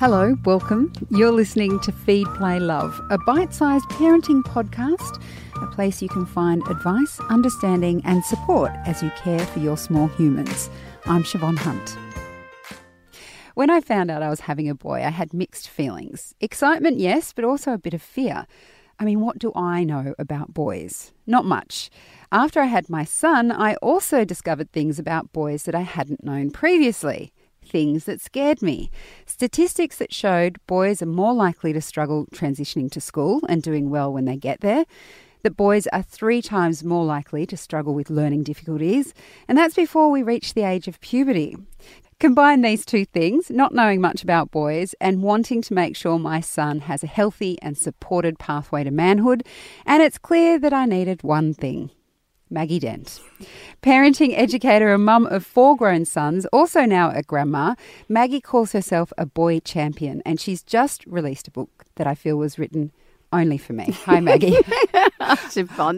Hello, welcome. You're listening to Feed, Play, Love, a bite sized parenting podcast, a place you can find advice, understanding, and support as you care for your small humans. I'm Siobhan Hunt. When I found out I was having a boy, I had mixed feelings. Excitement, yes, but also a bit of fear. I mean, what do I know about boys? Not much. After I had my son, I also discovered things about boys that I hadn't known previously things that scared me. Statistics that showed boys are more likely to struggle transitioning to school and doing well when they get there. That boys are three times more likely to struggle with learning difficulties, and that's before we reach the age of puberty. Combine these two things, not knowing much about boys and wanting to make sure my son has a healthy and supported pathway to manhood, and it's clear that I needed one thing Maggie Dent. Parenting educator and mum of four grown sons, also now a grandma, Maggie calls herself a boy champion, and she's just released a book that I feel was written only for me. Hi, Maggie.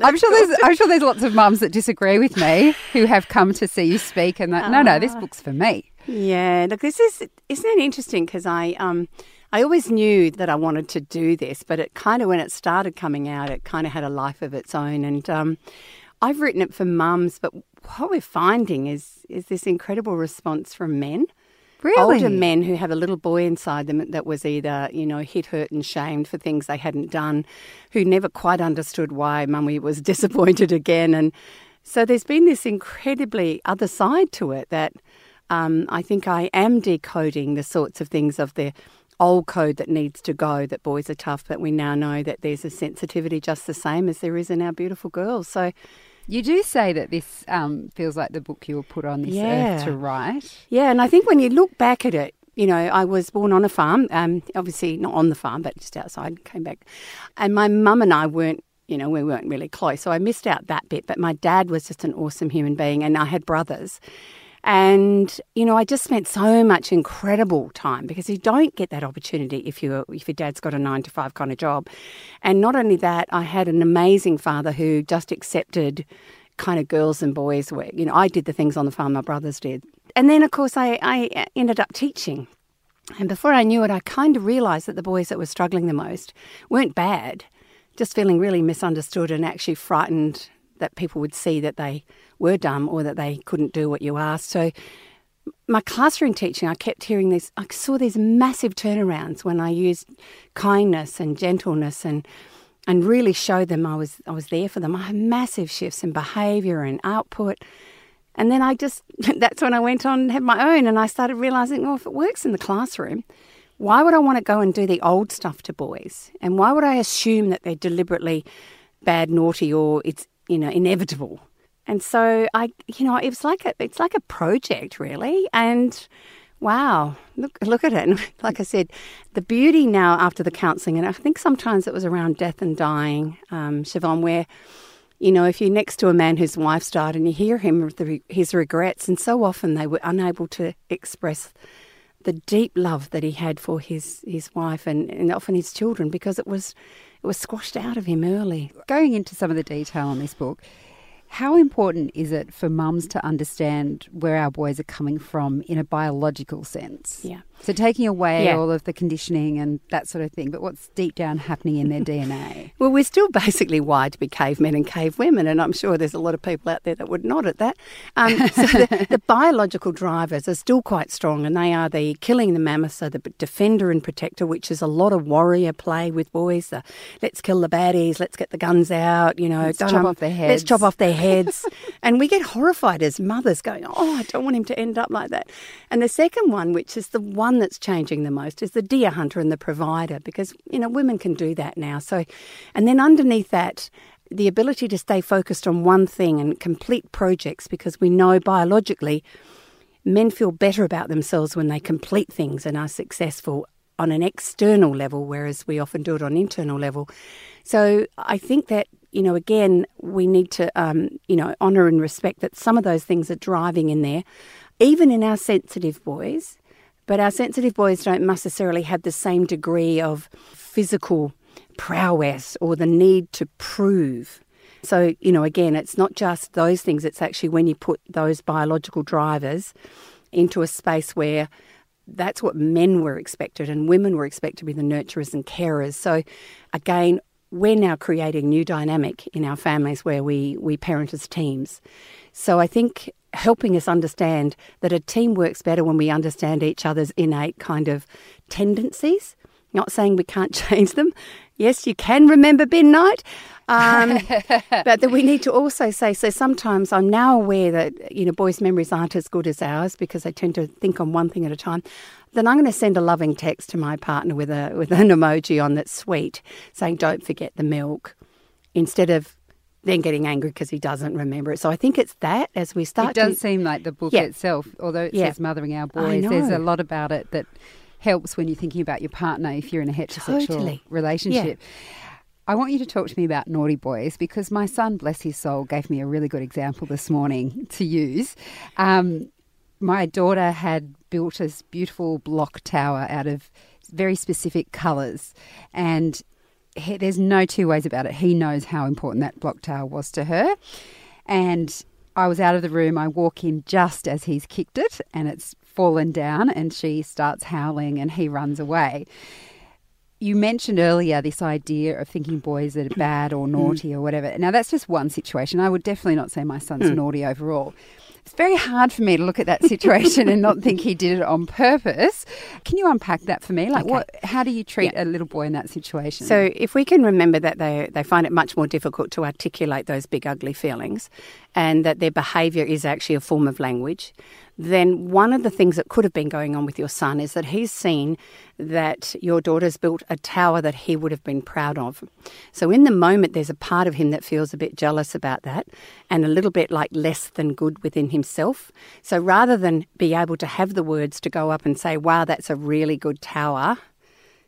I'm sure there's I'm sure there's lots of mums that disagree with me who have come to see you speak and that no, no, this ah. book's for me. Yeah, look, this is isn't it interesting because I um I always knew that I wanted to do this, but it kind of when it started coming out, it kind of had a life of its own, and um, I've written it for mums, but what we're finding is is this incredible response from men. Really? Older men who have a little boy inside them that was either, you know, hit, hurt, and shamed for things they hadn't done, who never quite understood why mummy was disappointed again. And so there's been this incredibly other side to it that um, I think I am decoding the sorts of things of the old code that needs to go that boys are tough, but we now know that there's a sensitivity just the same as there is in our beautiful girls. So you do say that this um, feels like the book you were put on this yeah. earth to write. Yeah, and I think when you look back at it, you know, I was born on a farm, um, obviously not on the farm, but just outside, came back. And my mum and I weren't, you know, we weren't really close. So I missed out that bit. But my dad was just an awesome human being, and I had brothers. And you know, I just spent so much incredible time because you don't get that opportunity if you if your dad's got a nine to five kind of job. And not only that, I had an amazing father who just accepted kind of girls and boys. Where you know, I did the things on the farm my brothers did. And then, of course, I, I ended up teaching. And before I knew it, I kind of realised that the boys that were struggling the most weren't bad, just feeling really misunderstood and actually frightened that people would see that they were dumb or that they couldn't do what you asked. So my classroom teaching, I kept hearing this. I saw these massive turnarounds when I used kindness and gentleness and and really showed them I was I was there for them. I had massive shifts in behaviour and output. And then I just that's when I went on and had my own and I started realizing, well, if it works in the classroom, why would I want to go and do the old stuff to boys? And why would I assume that they're deliberately bad, naughty, or it's you know inevitable? And so I, you know, it was like a, it's like a project really. And wow, look, look at it. like I said, the beauty now after the counselling, and I think sometimes it was around death and dying, um, Siobhan, where, you know, if you're next to a man whose wife's died and you hear him his regrets, and so often they were unable to express the deep love that he had for his, his wife and, and often his children because it was it was squashed out of him early. Going into some of the detail on this book, how important is it for mums to understand where our boys are coming from in a biological sense? Yeah. So taking away yeah. all of the conditioning and that sort of thing, but what's deep down happening in their DNA? Well, we're still basically wired to be cavemen and cave women, and I'm sure there's a lot of people out there that would nod at that. Um, so the, the, biological drivers are still quite strong, and they are the killing the mammoth, so the defender and protector, which is a lot of warrior play with boys. The, let's kill the baddies, let's get the guns out, you know, let's chop um, off their heads. Let's chop off their heads, and we get horrified as mothers, going, "Oh, I don't want him to end up like that." And the second one, which is the one one that's changing the most is the deer hunter and the provider because, you know, women can do that now. So, and then underneath that, the ability to stay focused on one thing and complete projects because we know biologically men feel better about themselves when they complete things and are successful on an external level, whereas we often do it on internal level. So I think that you know again we need to um, you know honour and respect that some of those things are driving in there, even in our sensitive boys. But our sensitive boys don't necessarily have the same degree of physical prowess or the need to prove. So, you know, again, it's not just those things, it's actually when you put those biological drivers into a space where that's what men were expected, and women were expected to be the nurturers and carers. So, again, we're now creating new dynamic in our families where we, we parent as teams. So I think helping us understand that a team works better when we understand each other's innate kind of tendencies. Not saying we can't change them. Yes, you can remember Ben Knight, um, but that we need to also say. So sometimes I'm now aware that you know boys' memories aren't as good as ours because they tend to think on one thing at a time. Then I'm going to send a loving text to my partner with a with an emoji on that's sweet, saying "Don't forget the milk," instead of then getting angry because he doesn't remember it. So I think it's that as we start. It does to, seem like the book Yeah. itself, although it Yeah. says mothering our boys, there's a lot about it that helps when you're thinking about your partner if you're in a heterosexual Totally. relationship. I want you to talk to me about naughty boys because my son, bless his soul, gave me a really good example this morning to use. Um, my daughter had built this beautiful block tower out of very specific colours, and he, there's no two ways about it. He knows how important that block tower was to her. And I was out of the room. I walk in just as he's kicked it, and it's fallen down, and she starts howling, and he runs away. You mentioned earlier this idea of thinking boys are bad or naughty or whatever. Now, that's just one situation. I would definitely not say my son's hmm. naughty overall. It's very hard for me to look at that situation and not think he did it on purpose. Can you unpack that for me? Like, Okay. what? How do you treat a little boy in that situation? So if we can remember that they they find it much more difficult to articulate those big ugly feelings, and that their behaviour is actually a form of language, then one of the things that could have been going on with your son is that he's seen that your daughter's built a tower that he would have been proud of. So in the moment, there's a part of him that feels a bit jealous about that, and a little bit like less than good within himself. So rather than be able to have the words to go up and say, "Wow, that's a really good tower."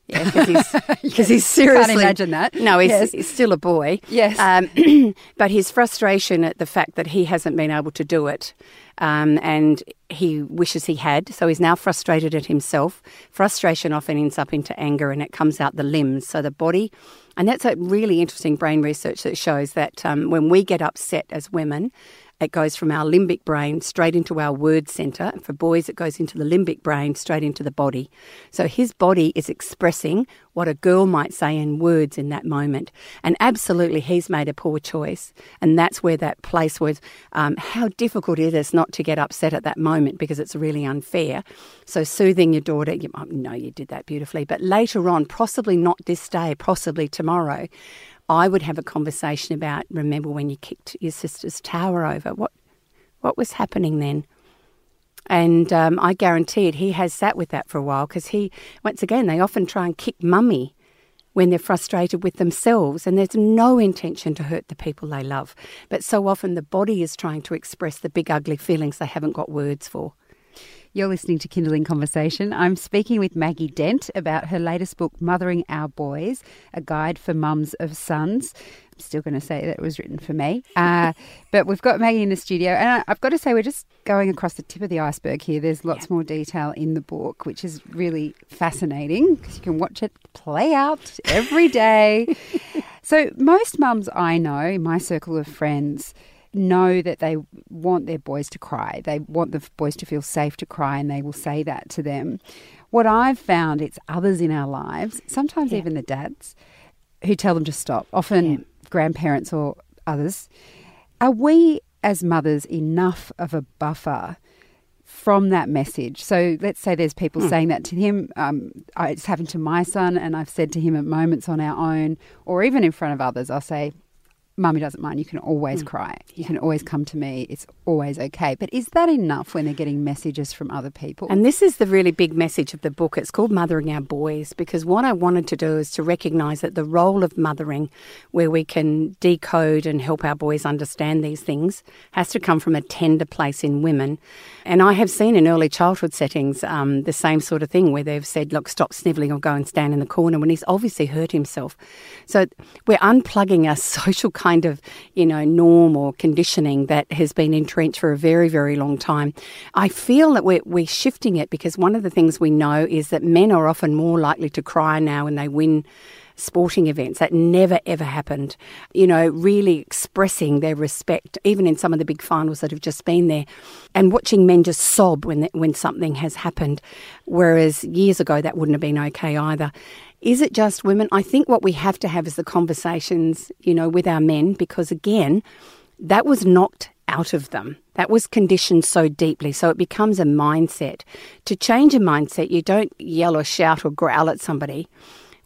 Yeah, because he's, 'cause he's seriously Can't imagine that. No, he's, Yes. he's still a boy. Yes. Um, but his frustration at the fact that he hasn't been able to do it, um, and he wishes he had, so he's now frustrated at himself. Frustration often ends up into anger, and it comes out the limbs, so the body. And that's a really interesting brain research that shows that um, when we get upset as women, it goes from our limbic brain straight into our word center. And for boys, it goes into the limbic brain straight into the body. So his body is expressing what a girl might say in words in that moment. And absolutely, he's made a poor choice. And that's where that place was um, how difficult it is not to get upset at that moment because it's really unfair. So, soothing your daughter, you might know you did that beautifully, but later on, possibly not this day, possibly tomorrow. I would have a conversation about remember when you kicked your sister's tower over. What what was happening then? And um, I guarantee it, he has sat with that for a while because he, once again, they often try and kick mummy when they're frustrated with themselves, and there's no intention to hurt the people they love. But so often the body is trying to express the big, ugly feelings they haven't got words for. You're listening to Kindling Conversation. I'm speaking with Maggie Dent about her latest book, Mothering Our Boys, a guide for mums of sons. I'm still going to say that it was written for me. Uh, but we've got Maggie in the studio. And I've got to say, we're just going across the tip of the iceberg here. There's lots more detail in the book, which is really fascinating because you can watch it play out every day. so, most mums I know in my circle of friends know that they want their boys to cry. They want the boys to feel safe to cry, and they will say that to them. What I've found, it's others in our lives, sometimes Yeah. even the dads, who tell them to stop. Often grandparents or others. Are we as mothers enough of a buffer? From that message. So let's say there's people saying that to him. Um, it's happened to my son, and I've said to him at moments on our own, or even in front of others, I'll say, Mummy doesn't mind. You can always cry. You can always come to me. It's always okay. But is that enough when they're getting messages from other people? And this is the really big message of the book. It's called Mothering Our Boys because what I wanted to do is to recognise that the role of mothering, where we can decode and help our boys understand these things, has to come from a tender place in women. And I have seen in early childhood settings um, the same sort of thing where they've said, look, stop snivelling or go and stand in the corner when he's obviously hurt himself. So we're unplugging our social kind of, you know, norm or conditioning that has been entrenched for a very, very long time. I feel that we're, we're shifting it because one of the things we know is that men are often more likely to cry now when they win sporting events. That never ever happened. You know, really expressing their respect, even in some of the big finals that have just been there, and watching men just sob when when something has happened, whereas years ago that wouldn't have been okay either. Is it just women? I think what we have to have is the conversations, you know, with our men, because again, that was knocked out of them. That was conditioned so deeply. So it becomes a mindset. To change a mindset, you don't yell or shout or growl at somebody.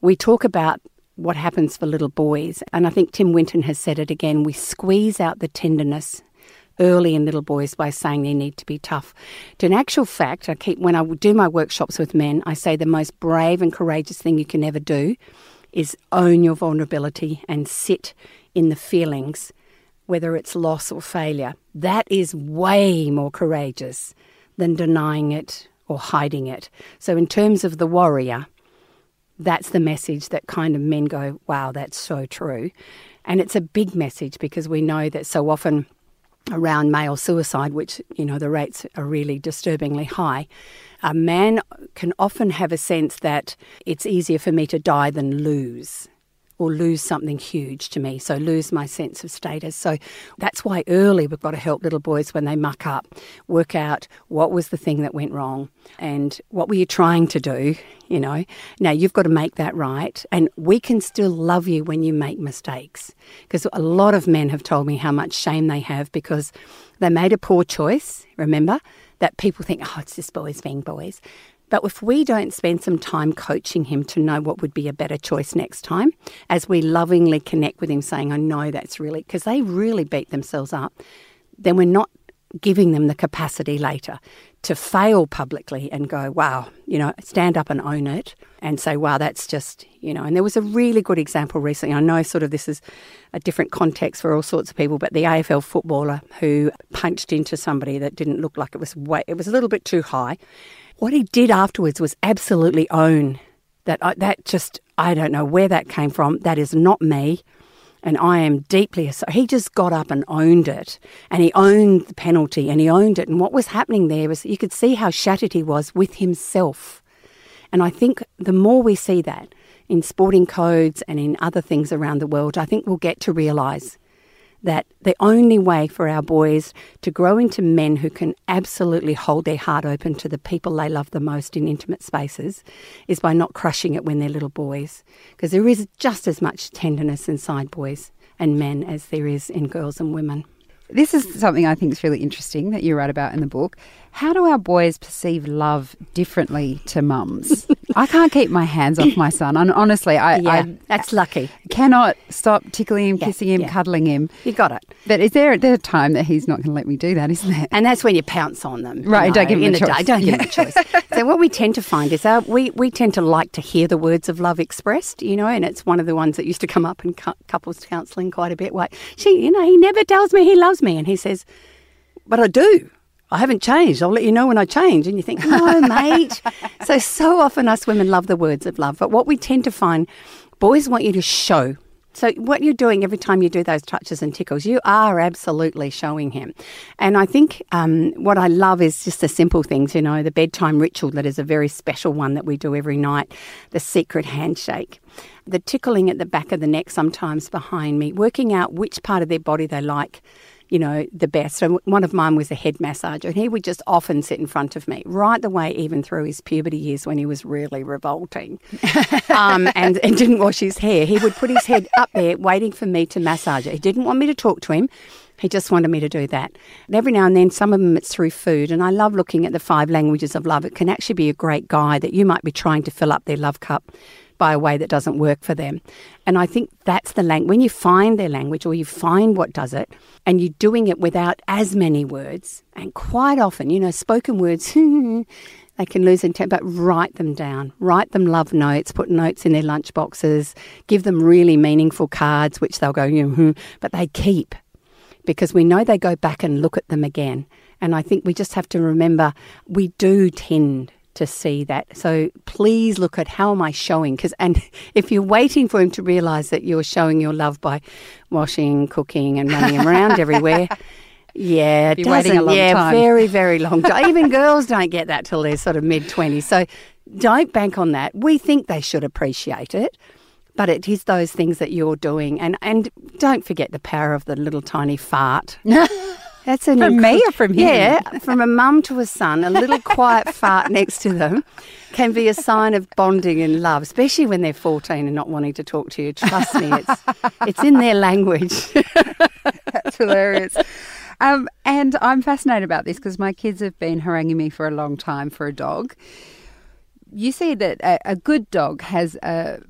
We talk about what happens for little boys. And I think Tim Winton has said it again. We squeeze out the tenderness early in little boys by saying they need to be tough. To an actual fact, I keep when I do my workshops with men, I say the most brave and courageous thing you can ever do is own your vulnerability and sit in the feelings whether it's loss or failure. That is way more courageous than denying it or hiding it. So, in terms of the warrior, that's the message that kind of men go, wow, that's so true. And it's a big message because we know that so often around male suicide, which, you know, the rates are really disturbingly high, a man can often have a sense that it's easier for me to die than lose or lose something huge to me. So lose my sense of status. So that's why early we've got to help little boys when they muck up, work out what was the thing that went wrong and what were you trying to do, you know. Now you've got to make that right. And we can still love you when you make mistakes. Because a lot of men have told me how much shame they have because they made a poor choice, remember? That people think, oh, it's just boys being boys. But if we don't spend some time coaching him to know what would be a better choice next time, as we lovingly connect with him, saying, I know that's really, because they really beat themselves up, then we're not giving them the capacity later to fail publicly and go, wow, you know, stand up and own it and say, wow, that's just, you know. And there was a really good example recently. I know sort of this is a different context for all sorts of people, but the AFL footballer who punched into somebody that didn't look like it was way, it was a little bit too high. What he did afterwards was absolutely own that. Uh, that just, I don't know where that came from. That is not me. And I am deeply so he just got up and owned it, and he owned the penalty, and he owned it. And what was happening there was you could see how shattered he was with himself. And I think the more we see that in sporting codes and in other things around the world, I think we'll get to realise that the only way for our boys to grow into men who can absolutely hold their heart open to the people they love the most in intimate spaces is by not crushing it when they're little boys. Because there is just as much tenderness inside boys and men as there is in girls and women. This is something I think is really interesting that you write about in the book. How do our boys perceive love differently to mums? I can't keep my hands off my son. And honestly, I, yeah, I that's lucky. Cannot stop tickling him, yeah, kissing him, yeah. cuddling him. You got it. But is there there's a time that he's not going to let me do that, isn't there? And that's when you pounce on them. Right, you know, don't give him a the choice. Day, don't give him a choice. so what we tend to find is our, we, we tend to like to hear the words of love expressed, you know, and it's one of the ones that used to come up in cu- couples counselling quite a bit. Like, she, you know, he never tells me he loves me. And he says, but I do. I haven't changed. I'll let you know when I change. And you think, no, mate. So, so often us women love the words of love. But what we tend to find, boys want you to show. So, what you're doing every time you do those touches and tickles, you are absolutely showing him. And I think um, what I love is just the simple things, you know, the bedtime ritual that is a very special one that we do every night, the secret handshake, the tickling at the back of the neck, sometimes behind me, working out which part of their body they like you know, the best. And one of mine was a head massager, and he would just often sit in front of me, right the way even through his puberty years when he was really revolting um, and, and didn't wash his hair. He would put his head up there waiting for me to massage it. He didn't want me to talk to him. He just wanted me to do that. And every now and then, some of them it's through food. And I love looking at the five languages of love. It can actually be a great guide that you might be trying to fill up their love cup by a way that doesn't work for them. And I think that's the language. When you find their language or you find what does it, and you're doing it without as many words, and quite often, you know, spoken words, they can lose intent, but write them down. Write them love notes, put notes in their lunch boxes, give them really meaningful cards, which they'll go, mm-hmm, but they keep because we know they go back and look at them again. And I think we just have to remember we do tend to see that. So please look at how am I showing? Because and if you're waiting for him to realise that you're showing your love by washing, cooking, and running him around everywhere. Yeah, it Be waiting a long yeah, time. very, very long time. Even girls don't get that till they're sort of mid 20s. So don't bank on that. We think they should appreciate it, but it is those things that you're doing. And, and don't forget the power of the little tiny fart. That's an from inc- me or from him? Yeah, from a mum to a son, a little quiet fart next to them can be a sign of bonding and love, especially when they're 14 and not wanting to talk to you. Trust me, it's, it's in their language. That's hilarious. Um, and I'm fascinated about this because my kids have been haranguing me for a long time for a dog. You see that a, a good dog has a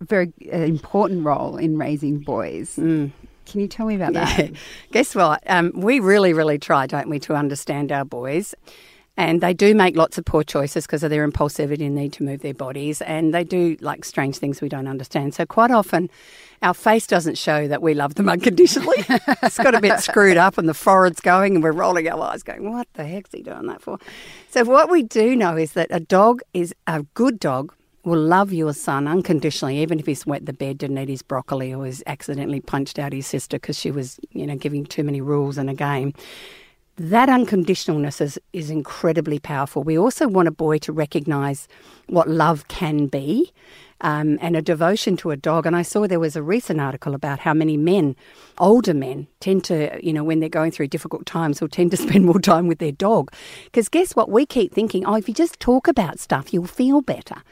very uh, important role in raising boys. Mm. Can you tell me about that? Yeah. Guess what? Um, we really, really try, don't we, to understand our boys. And they do make lots of poor choices because of their impulsivity and need to move their bodies. And they do like strange things we don't understand. So, quite often, our face doesn't show that we love them unconditionally. it's got a bit screwed up and the forehead's going and we're rolling our eyes going, what the heck's he doing that for? So, what we do know is that a dog is a good dog will love your son unconditionally, even if he's wet the bed, didn't eat his broccoli, or has accidentally punched out his sister because she was, you know, giving too many rules in a game. That unconditionalness is, is incredibly powerful. We also want a boy to recognise what love can be um, and a devotion to a dog. And I saw there was a recent article about how many men, older men, tend to, you know, when they're going through difficult times, will tend to spend more time with their dog. Because guess what? We keep thinking, oh, if you just talk about stuff, you'll feel better.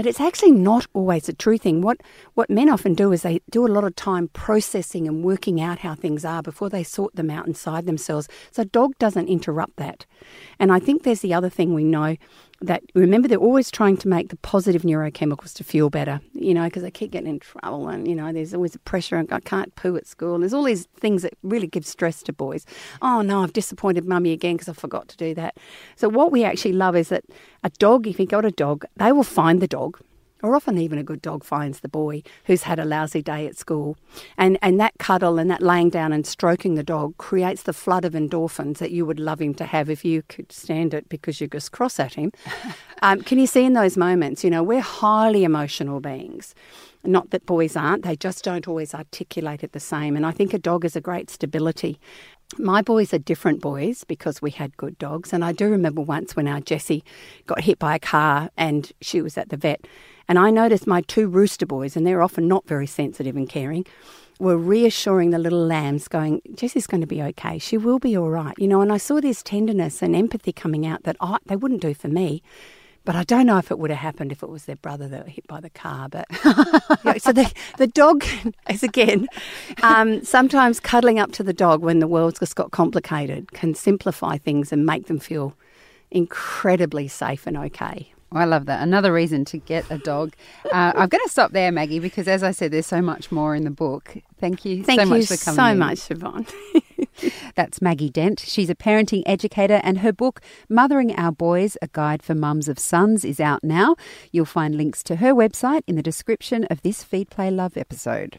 But it's actually not always a true thing. What what men often do is they do a lot of time processing and working out how things are before they sort them out inside themselves. So dog doesn't interrupt that. And I think there's the other thing we know that remember they're always trying to make the positive neurochemicals to feel better, you know, because they keep getting in trouble and, you know, there's always a pressure and I can't poo at school. And there's all these things that really give stress to boys. Oh, no, I've disappointed mummy again because I forgot to do that. So, what we actually love is that a dog, if you got a dog, they will find the dog or often even a good dog finds the boy who's had a lousy day at school. And, and that cuddle and that laying down and stroking the dog creates the flood of endorphins that you would love him to have if you could stand it because you just cross at him. um, can you see in those moments, you know, we're highly emotional beings. Not that boys aren't, they just don't always articulate it the same. And I think a dog is a great stability. My boys are different boys because we had good dogs. And I do remember once when our Jessie got hit by a car and she was at the vet and I noticed my two rooster boys, and they're often not very sensitive and caring, were reassuring the little lambs, going, Jessie's going to be okay. She will be all right. You know, and I saw this tenderness and empathy coming out that I, they wouldn't do for me. But I don't know if it would have happened if it was their brother that got hit by the car. But so the the dog is again um, sometimes cuddling up to the dog when the world's just got complicated can simplify things and make them feel incredibly safe and okay. I love that. Another reason to get a dog. Uh, I'm going to stop there, Maggie, because as I said, there's so much more in the book. Thank you Thank so you much for coming. Thank you so in. much, Siobhan. That's Maggie Dent. She's a parenting educator, and her book, Mothering Our Boys A Guide for Mums of Sons, is out now. You'll find links to her website in the description of this Feed Play Love episode.